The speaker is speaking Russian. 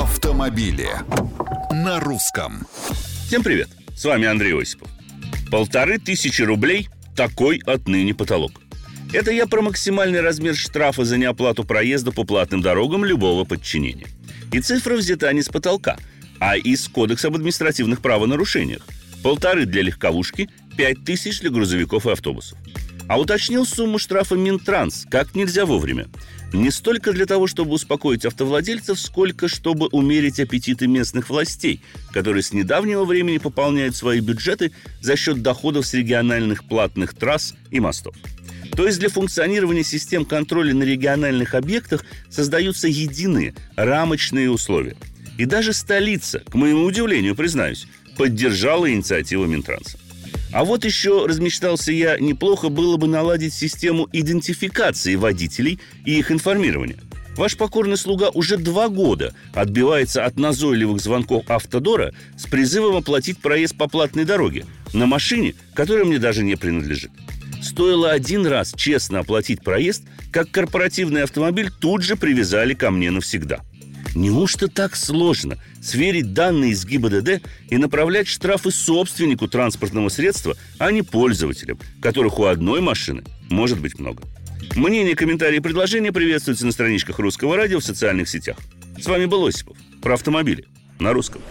автомобили на русском. Всем привет! С вами Андрей Осипов. Полторы тысячи рублей – такой отныне потолок. Это я про максимальный размер штрафа за неоплату проезда по платным дорогам любого подчинения. И цифра взята не с потолка, а из Кодекса об административных правонарушениях. Полторы для легковушки, пять тысяч для грузовиков и автобусов. А уточнил сумму штрафа Минтранс как нельзя вовремя. Не столько для того, чтобы успокоить автовладельцев, сколько чтобы умерить аппетиты местных властей, которые с недавнего времени пополняют свои бюджеты за счет доходов с региональных платных трасс и мостов. То есть для функционирования систем контроля на региональных объектах создаются единые рамочные условия. И даже столица, к моему удивлению, признаюсь, поддержала инициативу Минтранса. А вот еще размечтался я, неплохо было бы наладить систему идентификации водителей и их информирования. Ваш покорный слуга уже два года отбивается от назойливых звонков Автодора с призывом оплатить проезд по платной дороге на машине, которая мне даже не принадлежит. Стоило один раз честно оплатить проезд, как корпоративный автомобиль тут же привязали ко мне навсегда – Неужто так сложно сверить данные из ГИБДД и направлять штрафы собственнику транспортного средства, а не пользователям, которых у одной машины может быть много? Мнения, комментарии и предложения приветствуются на страничках Русского радио в социальных сетях. С вами был Осипов. Про автомобили. На русском.